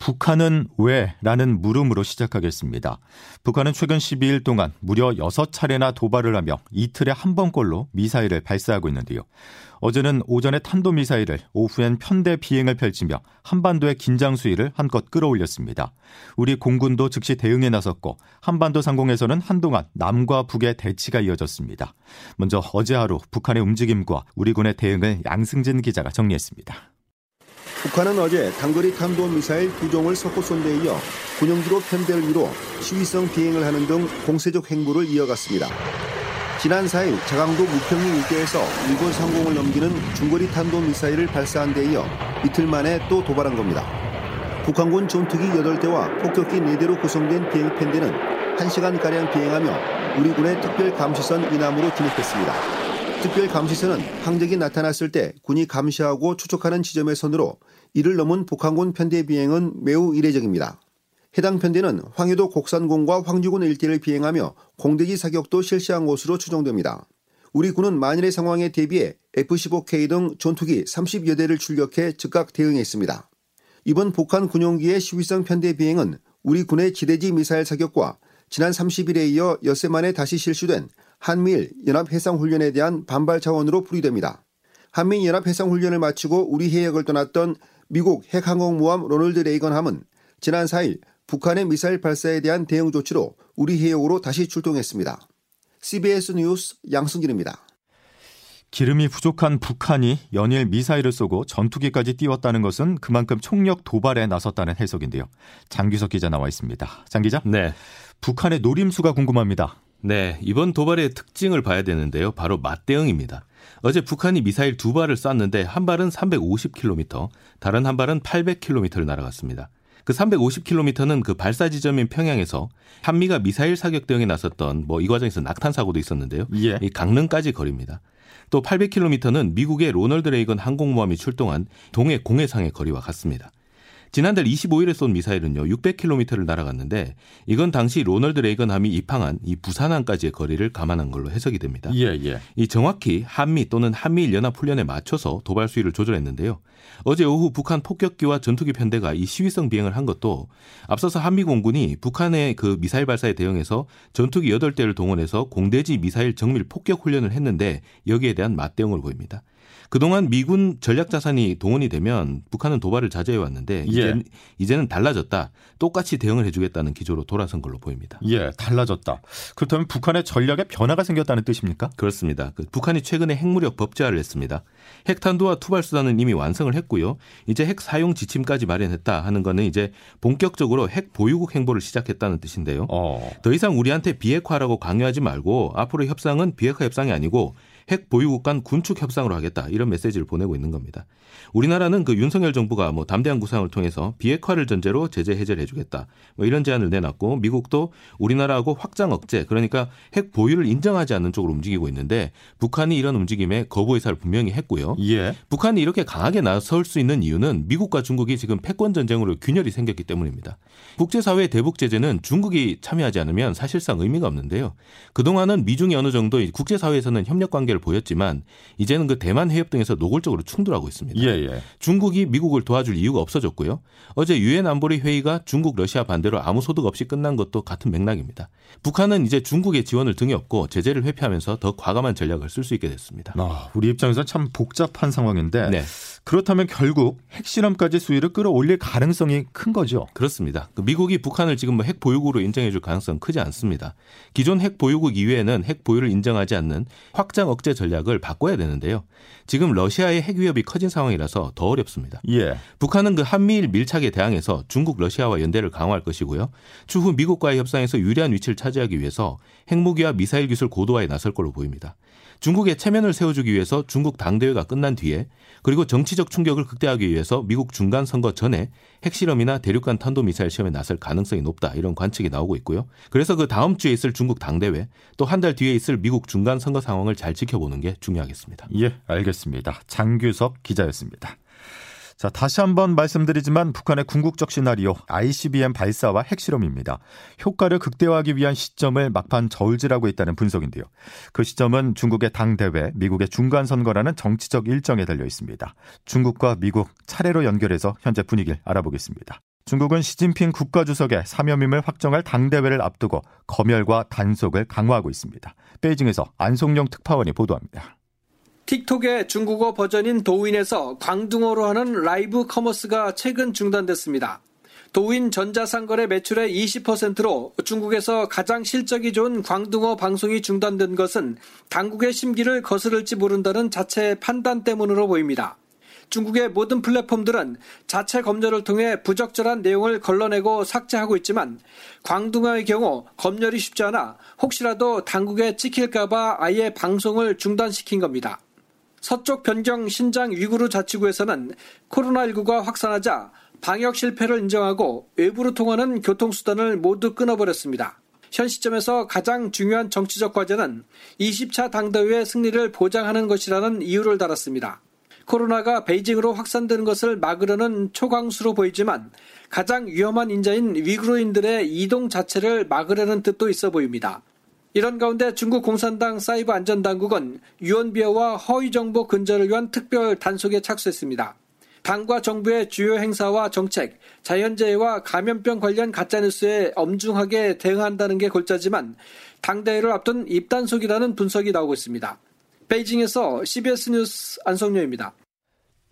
북한은 왜? 라는 물음으로 시작하겠습니다. 북한은 최근 12일 동안 무려 6차례나 도발을 하며 이틀에 한 번꼴로 미사일을 발사하고 있는데요. 어제는 오전에 탄도미사일을 오후엔 편대 비행을 펼치며 한반도의 긴장 수위를 한껏 끌어올렸습니다. 우리 공군도 즉시 대응에 나섰고 한반도 상공에서는 한동안 남과 북의 대치가 이어졌습니다. 먼저 어제 하루 북한의 움직임과 우리 군의 대응을 양승진 기자가 정리했습니다. 북한은 어제 단거리 탄도미사일 두 종을 석고 쏜 데 이어 군용기로 편대를 이뤄 시위성 비행을 하는 등 공세적 행보를 이어갔습니다. 지난 4일 자강도 무평리 일대에서 일본 상공을 넘기는 중거리 탄도미사일을 발사한 데 이어 이틀 만에 또 도발한 겁니다. 북한군 전투기 8대와 폭격기 4대로 구성된 비행 편대는 1시간가량 비행하며 우리 군의 특별 감시선 이남으로 진입했습니다. 특별 감시선은 항적이 나타났을 때 군이 감시하고 추적하는 지점의 선으로 이를 넘은 북한군 편대 비행은 매우 이례적입니다. 해당 편대는 황해도 곡산군과 황주군 일대를 비행하며 공대지 사격도 실시한 것으로 추정됩니다. 우리 군은 만일의 상황에 대비해 F-15K 등 전투기 30여 대를 출격해 즉각 대응했습니다. 이번 북한 군용기의 시위성 편대 비행은 우리 군의 지대지 미사일 사격과 지난 30일에 이어 엿새 만에 다시 실시된 한미일 연합해상훈련에 대한 반발 차원으로 풀이됩니다. 한미 연합해상훈련을 마치고 우리 해역을 떠났던 미국 핵항공모함 로널드 레이건함은 지난 4일 북한의 미사일 발사에 대한 대응 조치로 우리 해역으로 다시 출동했습니다. CBS 뉴스 양승길입니다. 기름이 부족한 북한이 연일 미사일을 쏘고 전투기까지 띄웠다는 것은 그만큼 총력 도발에 나섰다는 해석인데요. 장규석 기자 나와 있습니다. 장 기자? 네. 북한의 노림수가 궁금합니다. 네, 이번 도발의 특징을 봐야 되는데요. 바로 맞대응입니다. 어제 북한이 미사일 두 발을 쐈는데 한 발은 350km, 다른 한 발은 800km를 날아갔습니다. 그 350km는 그 발사 지점인 평양에서 한미가 미사일 사격 대응에 나섰던 뭐 이 과정에서 낙탄 사고도 있었는데요. 예. 이 강릉까지 거리입니다. 또 800km는 미국의 로널드 레이건 항공모함이 출동한 동해 공해상의 거리와 같습니다. 지난달 25일에 쏜 미사일은요 600km를 날아갔는데 이건 당시 로널드 레이건함이 입항한 이 부산항까지의 거리를 감안한 걸로 해석이 됩니다. 예, 예. 이 정확히 한미 또는 한미일 연합 훈련에 맞춰서 도발 수위를 조절했는데요. 어제 오후 북한 폭격기와 전투기 편대가 이 시위성 비행을 한 것도 앞서서 한미 공군이 북한의 그 미사일 발사에 대응해서 전투기 8대를 동원해서 공대지 미사일 정밀 폭격 훈련을 했는데 여기에 대한 맞대응을 보입니다. 그동안 미군 전략 자산이 동원이 되면 북한은 도발을 자제해 왔는데 예. 이제 이제는 달라졌다. 똑같이 대응을 해주겠다는 기조로 돌아선 걸로 보입니다. 예, 달라졌다. 그렇다면 북한의 전략에 변화가 생겼다는 뜻입니까? 그렇습니다. 그 북한이 최근에 핵무력 법제화를 했습니다. 핵탄두와 투발 수단은 이미 완성을 했고요. 이제 핵 사용 지침까지 마련했다 하는 거는 이제 본격적으로 핵 보유국 행보를 시작했다는 뜻인데요. 어. 더 이상 우리한테 비핵화라고 강요하지 말고 앞으로 협상은 비핵화 협상이 아니고 핵 보유국 간 군축 협상으로 하겠다 이런 메시지를 보내고 있는 겁니다. 우리나라는 그 윤석열 정부가 뭐 담대한 구상을 통해서 비핵화를 전제로 제재 해제를 해주겠다 뭐 이런 제안을 내놨고 미국도 우리나라하고 확장 억제 그러니까 핵 보유를 인정하지 않는 쪽으로 움직이고 있는데 북한이 이런 움직임에 거부 의사를 분명히 했고요. 예. 북한이 이렇게 강하게 나설 수 있는 이유는 미국과 중국이 지금 패권 전쟁으로 균열이 생겼기 때문입니다. 국제사회의 대북 제재는 중국이 참여하지 않으면 사실상 의미가 없는데요. 그동안은 미중이 어느 정도 국제사회에서는 협력 관계를 보였지만 이제는 그 대만 해협 등에서 노골적으로 충돌하고 있습니다. 예, 예. 중국이 미국을 도와줄 이유가 없어졌고요. 어제 유엔 안보리 회의가 중국 러시아 반대로 아무 소득 없이 끝난 것도 같은 맥락입니다. 북한은 이제 중국의 지원을 등에 업고 제재를 회피하면서 더 과감한 전략을 쓸 수 있게 됐습니다. 아, 우리 입장에서 참 복잡한 상황인데 네. 그렇다면 결국 핵실험까지 수위를 끌어올릴 가능성이 큰 거죠. 그렇습니다. 그 미국이 북한을 지금 뭐 핵 보유국으로 인정해 줄 가능성은 크지 않습니다. 기존 핵 보유국 이외에는 핵 보유를 인정하지 않는 확장 억제 전략을 바꿔야 되는데요. 지금 러시아의 핵 위협이 커진 상황이라서 더 어렵습니다. 예. 북한은 그 한미일 밀착에 대항해서 중국, 러시아와 연대를 강화할 것이고요. 추후 미국과의 협상에서 유리한 위치를 차지하기 위해서 핵무기와 미사일 기술 고도화에 나설 걸로 보입니다. 중국에 체면을 세워주기 위해서 중국 당대회가 끝난 뒤에 그리고 정치적 충격을 극대화하기 위해서 미국 중간 선거 전에 핵실험이나 대륙간 탄도미사일 시험에 나설 가능성이 높다 이런 관측이 나오고 있고요. 그래서 그 다음 주에 있을 중국 당대회 또 한 달 뒤에 있을 미국 중간 선거 상황을 잘 지켜보는 게 중요하겠습니다. 예, 알겠습니다. 장규석 기자였습니다. 자, 다시 한번 말씀드리지만 북한의 궁극적 시나리오 ICBM 발사와 핵실험입니다. 효과를 극대화하기 위한 시점을 막판 저울질하고 있다는 분석인데요. 그 시점은 중국의 당대회, 미국의 중간선거라는 정치적 일정에 달려 있습니다. 중국과 미국 차례로 연결해서 현재 분위기를 알아보겠습니다. 중국은 시진핑 국가주석의 사면임을 확정할 당대회를 앞두고 검열과 단속을 강화하고 있습니다. 베이징에서 안성용 특파원이 보도합니다. 틱톡의 중국어 버전인 도인에서 광둥어로 하는 라이브 커머스가 최근 중단됐습니다. 도인 전자상거래 매출의 20%로 중국에서 가장 실적이 좋은 광둥어 방송이 중단된 것은 당국의 심기를 거스를지 모른다는 자체 판단 때문으로 보입니다. 중국의 모든 플랫폼들은 자체 검열을 통해 부적절한 내용을 걸러내고 삭제하고 있지만 광둥어의 경우 검열이 쉽지 않아 혹시라도 당국에 찍힐까봐 아예 방송을 중단시킨 겁니다. 서쪽 변경 신장 위구르 자치구에서는 코로나19가 확산하자 방역 실패를 인정하고 외부로 통하는 교통수단을 모두 끊어버렸습니다. 현 시점에서 가장 중요한 정치적 과제는 20차 당대회 승리를 보장하는 것이라는 이유를 달았습니다. 코로나가 베이징으로 확산되는 것을 막으려는 초강수로 보이지만 가장 위험한 인자인 위구르인들의 이동 자체를 막으려는 뜻도 있어 보입니다. 이런 가운데 중국 공산당 사이버 안전당국은 유언비어와 허위 정보 근절을 위한 특별 단속에 착수했습니다. 당과 정부의 주요 행사와 정책, 자연재해와 감염병 관련 가짜뉴스에 엄중하게 대응한다는 게 골자지만 당대회를 앞둔 입단속이라는 분석이 나오고 있습니다. 베이징에서 CBS 뉴스 안성료입니다.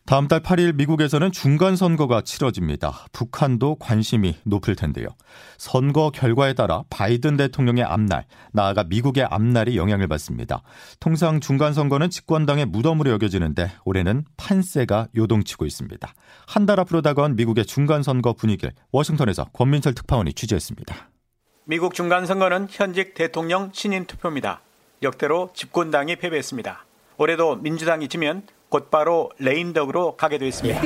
다음 달 8일 미국에서는 중간 선거가 치러집니다. 북한도 관심이 높을 텐데요. 선거 결과에 따라 바이든 대통령의 앞날, 나아가 미국의 앞날이 영향을 받습니다. 통상 중간 선거는 집권당의 무덤으로 여겨지는데 올해는 판세가 요동치고 있습니다. 한 달 앞으로 다가온 미국의 중간 선거 분위기를 워싱턴에서 권민철 특파원이 취재했습니다. 미국 중간 선거는 현직 대통령 신인 투표입니다. 역대로 집권당이 패배했습니다. 올해도 민주당이 지면 곧바로 레임덕으로 가게 되었습니다.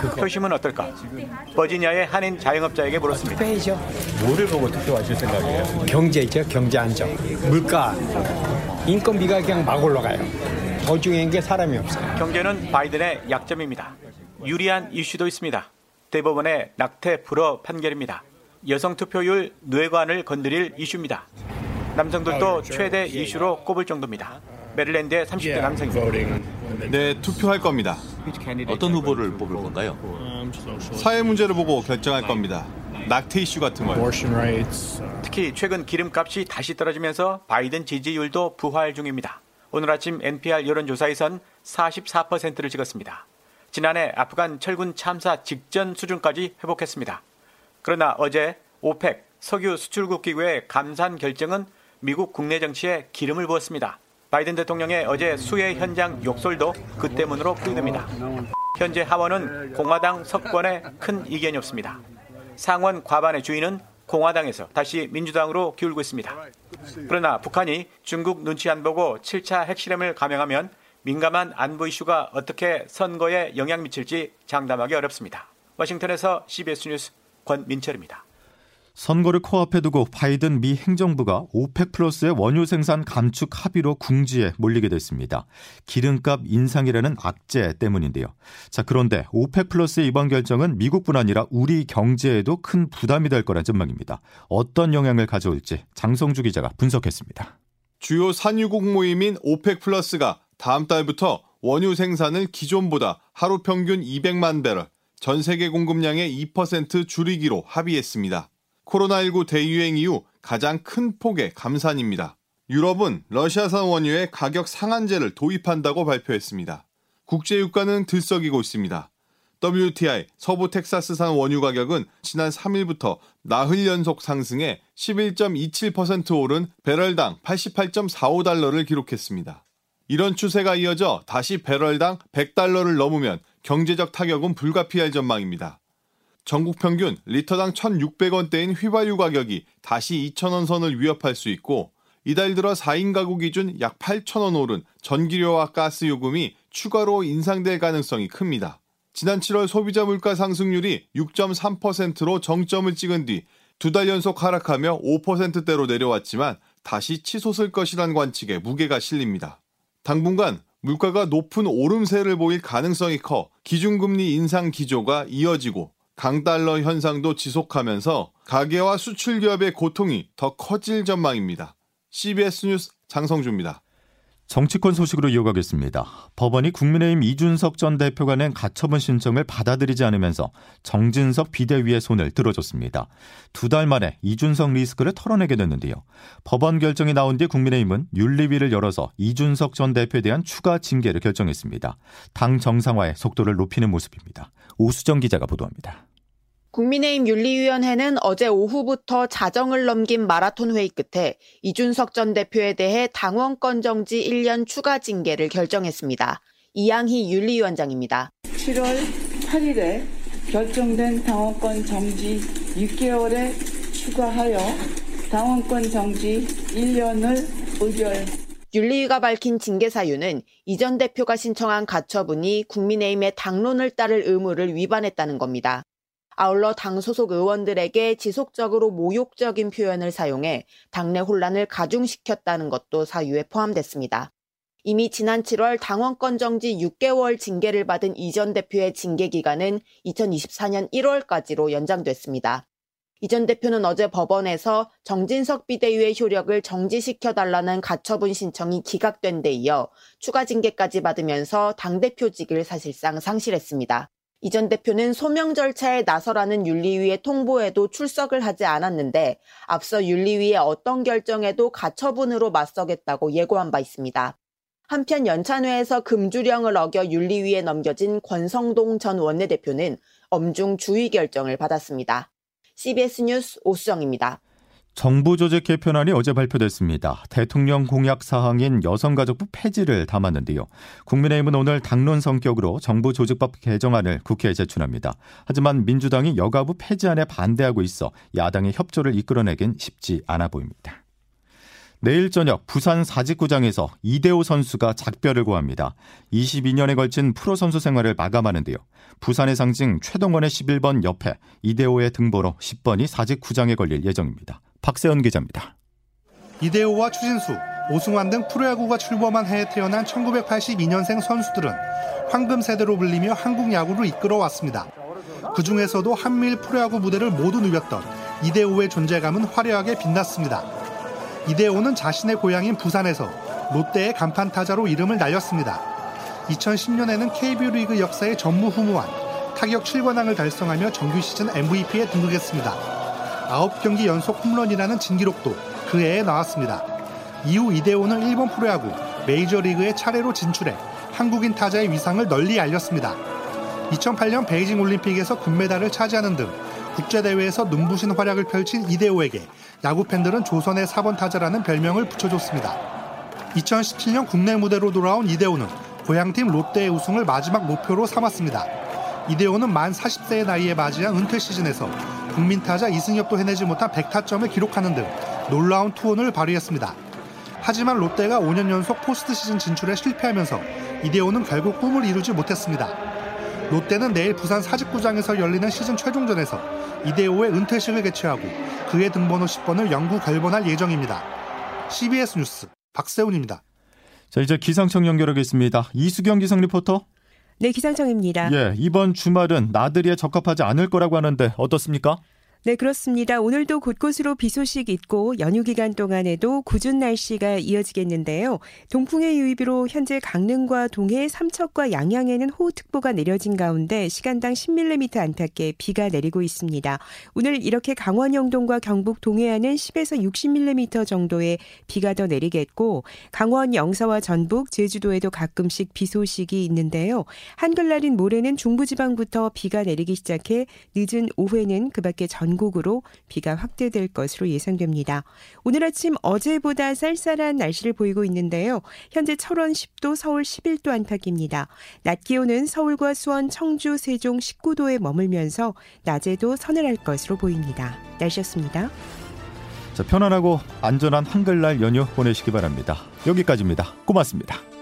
그 표심은 어떨까? 버지니아의 한인 자영업자에게 물었습니다. 투표해야죠. 뭐를 보고 투표하실 생각이에요? 경제죠, 경제 안정. 물가, 인건비가 그냥 막 올라가요. 더 중요한 게 사람이 없어요. 경제는 바이든의 약점입니다. 유리한 이슈도 있습니다. 대법원의 낙태 불허 판결입니다. 여성 투표율 뇌관을 건드릴 이슈입니다. 남성들도 최대 이슈로 꼽을 정도입니다. 메릴랜드의 30대 남성입니다. 네, 투표할 겁니다. 어떤 후보를 뽑을 건가요? 사회 문제를 보고 결정할 겁니다. 낙태 이슈 같은 거요. 특히 최근 기름값이 다시 떨어지면서 바이든 지지율도 부활 중입니다. 오늘 아침 NPR 여론조사에선 44%를 찍었습니다. 지난해 아프간 철군 참사 직전 수준까지 회복했습니다. 그러나 어제 오펙 석유 수출국 기구의 감산 결정은 미국 국내 정치에 기름을 부었습니다. 바이든 대통령의 어제 수해 현장 욕설도 그 때문으로 풀이됩니다. 현재 하원은 공화당 석권에 큰 이견이 없습니다. 상원 과반의 주인은 공화당에서 다시 민주당으로 기울고 있습니다. 그러나 북한이 중국 눈치 안 보고 7차 핵실험을 감행하면 민감한 안보 이슈가 어떻게 선거에 영향 미칠지 장담하기 어렵습니다. 워싱턴에서 CBS 뉴스 권민철입니다. 선거를 코앞에 두고 바이든 미 행정부가 OPEC 플러스의 원유 생산 감축 합의로 궁지에 몰리게 됐습니다. 기름값 인상이라는 악재 때문인데요. 자, 그런데 OPEC 플러스의 이번 결정은 미국뿐 아니라 우리 경제에도 큰 부담이 될 거란 전망입니다. 어떤 영향을 가져올지 장성주 기자가 분석했습니다. 주요 산유국 모임인 OPEC 플러스가 다음 달부터 원유 생산을 기존보다 하루 평균 200만 배럴, 전 세계 공급량의 2% 줄이기로 합의했습니다. 코로나19 대유행 이후 가장 큰 폭의 감산입니다. 유럽은 러시아산 원유의 가격 상한제를 도입한다고 발표했습니다. 국제유가는 들썩이고 있습니다. WTI 서부 텍사스산 원유 가격은 지난 3일부터 나흘 연속 상승해 11.27% 오른 배럴당 88.45달러를 기록했습니다. 이런 추세가 이어져 다시 배럴당 100달러를 넘으면 경제적 타격은 불가피할 전망입니다. 전국 평균 리터당 1,600원대인 휘발유 가격이 다시 2,000원 선을 위협할 수 있고 이달 들어 4인 가구 기준 약 8천원 오른 전기료와 가스 요금이 추가로 인상될 가능성이 큽니다. 지난 7월 소비자 물가 상승률이 6.3%로 정점을 찍은 뒤 두 달 연속 하락하며 5%대로 내려왔지만 다시 치솟을 것이란 관측에 무게가 실립니다. 당분간 물가가 높은 오름세를 보일 가능성이 커 기준금리 인상 기조가 이어지고 강달러 현상도 지속하면서 가계와 수출 기업의 고통이 더 커질 전망입니다. CBS 뉴스 장성주입니다. 정치권 소식으로 이어가겠습니다. 법원이 국민의힘 이준석 전 대표가 낸 가처분 신청을 받아들이지 않으면서 정진석 비대위의 손을 들어줬습니다. 두 달 만에 이준석 리스크를 털어내게 됐는데요. 법원 결정이 나온 뒤 국민의힘은 윤리위를 열어서 이준석 전 대표에 대한 추가 징계를 결정했습니다. 당 정상화의 속도를 높이는 모습입니다. 오수정 기자가 보도합니다. 국민의힘 윤리위원회는 어제 오후부터 자정을 넘긴 마라톤 회의 끝에 이준석 전 대표에 대해 당원권 정지 1년 추가 징계를 결정했습니다. 이양희 윤리위원장입니다. 7월 8일에 결정된 당원권 정지 6개월에 추가하여 당원권 정지 1년을 의결 윤리위가 밝힌 징계 사유는 이 전 대표가 신청한 가처분이 국민의힘의 당론을 따를 의무를 위반했다는 겁니다. 아울러 당 소속 의원들에게 지속적으로 모욕적인 표현을 사용해 당내 혼란을 가중시켰다는 것도 사유에 포함됐습니다. 이미 지난 7월 당원권 정지 6개월 징계를 받은 이전 대표의 징계 기간은 2024년 1월까지로 연장됐습니다. 이전 대표는 어제 법원에서 정진석 비대위의 효력을 정지시켜달라는 가처분 신청이 기각된 데 이어 추가 징계까지 받으면서 당대표직을 사실상 상실했습니다. 이 전 대표는 소명 절차에 나서라는 윤리위의 통보에도 출석을 하지 않았는데 앞서 윤리위의 어떤 결정에도 가처분으로 맞서겠다고 예고한 바 있습니다. 한편 연찬회에서 금주령을 어겨 윤리위에 넘겨진 권성동 전 원내대표는 엄중 주의 결정을 받았습니다. CBS 뉴스 오수정입니다. 정부 조직 개편안이 어제 발표됐습니다. 대통령 공약 사항인 여성가족부 폐지를 담았는데요. 국민의힘은 오늘 당론 성격으로 정부 조직법 개정안을 국회에 제출합니다. 하지만 민주당이 여가부 폐지안에 반대하고 있어 야당의 협조를 이끌어내긴 쉽지 않아 보입니다. 내일 저녁 부산 사직구장에서 이대호 선수가 작별을 고합니다. 22년에 걸친 프로 선수 생활을 마감하는데요. 부산의 상징 최동원의 11번 옆에 이대호의 등번호 10번이 사직구장에 걸릴 예정입니다. 박세현 기자입니다. 이대호와 추진수, 오승환 등 프로야구가 출범한 해에 태어난 1982년생 선수들은 황금 세대로 불리며 한국 야구를 이끌어왔습니다. 그 중에서도 한미일 프로야구 무대를 모두 누볐던 이대호의 존재감은 화려하게 빛났습니다. 이대호는 자신의 고향인 부산에서 롯데의 간판 타자로 이름을 날렸습니다. 2010년에는 KBO 리그 역사의 전무후무한 타격 7관왕을 달성하며 정규 시즌 MVP에 등극했습니다. 9경기 연속 홈런이라는 진기록도 그 해에 나왔습니다. 이후 이대호는 일본 프로야구 메이저리그에 차례로 진출해 한국인 타자의 위상을 널리 알렸습니다. 2008년 베이징 올림픽에서 금메달을 차지하는 등 국제대회에서 눈부신 활약을 펼친 이대호에게 야구 팬들은 조선의 4번 타자라는 별명을 붙여줬습니다. 2017년 국내 무대로 돌아온 이대호는 고향팀 롯데의 우승을 마지막 목표로 삼았습니다. 이대호는 만 40세의 나이에 맞이한 은퇴 시즌에서 국민 타자 이승엽도 해내지 못한 100타점을 기록하는 등 놀라운 투혼을 발휘했습니다. 하지만 롯데가 5년 연속 포스트 시즌 진출에 실패하면서 이대호는 결국 꿈을 이루지 못했습니다. 롯데는 내일 부산 사직구장에서 열리는 시즌 최종전에서 이대호의 은퇴식을 개최하고 그의 등번호 10번을 영구 결번할 예정입니다. CBS 뉴스 박세훈입니다. 자 이제 기상청 연결하겠습니다. 이수경 기상 리포터. 네, 기상청입니다. 예, 이번 주말은 나들이에 적합하지 않을 거라고 하는데 어떻습니까? 네, 그렇습니다. 오늘도 곳곳으로 비 소식 있고 연휴 기간 동안에도 궂은 날씨가 이어지겠는데요. 동풍의 유입으로 현재 강릉과 동해, 삼척과 양양에는 호우특보가 내려진 가운데 시간당 10mm 안팎의 비가 내리고 있습니다. 오늘 이렇게 강원 영동과 경북 동해안은 10에서 60mm 정도의 비가 더 내리겠고 강원 영서와 전북, 제주도에도 가끔씩 비 소식이 있는데요. 한글날인 모레는 중부지방부터 비가 내리기 시작해 늦은 오후에는 그 밖에 전 전국으로 비가 확대될 것으로 예상됩니다. 오늘 아침 어제보다 쌀쌀한 날씨를 보이고 있는데요. 현재 철원 10도, 서울 11도 안팎입니다. 낮 기온은 서울과 수원, 청주, 세종 19도에 머물면서 낮에도 서늘할 것으로 보입니다. 날씨였습니다. 자, 편안하고 안전한 한글날 연휴 보내시기 바랍니다. 여기까지입니다. 고맙습니다.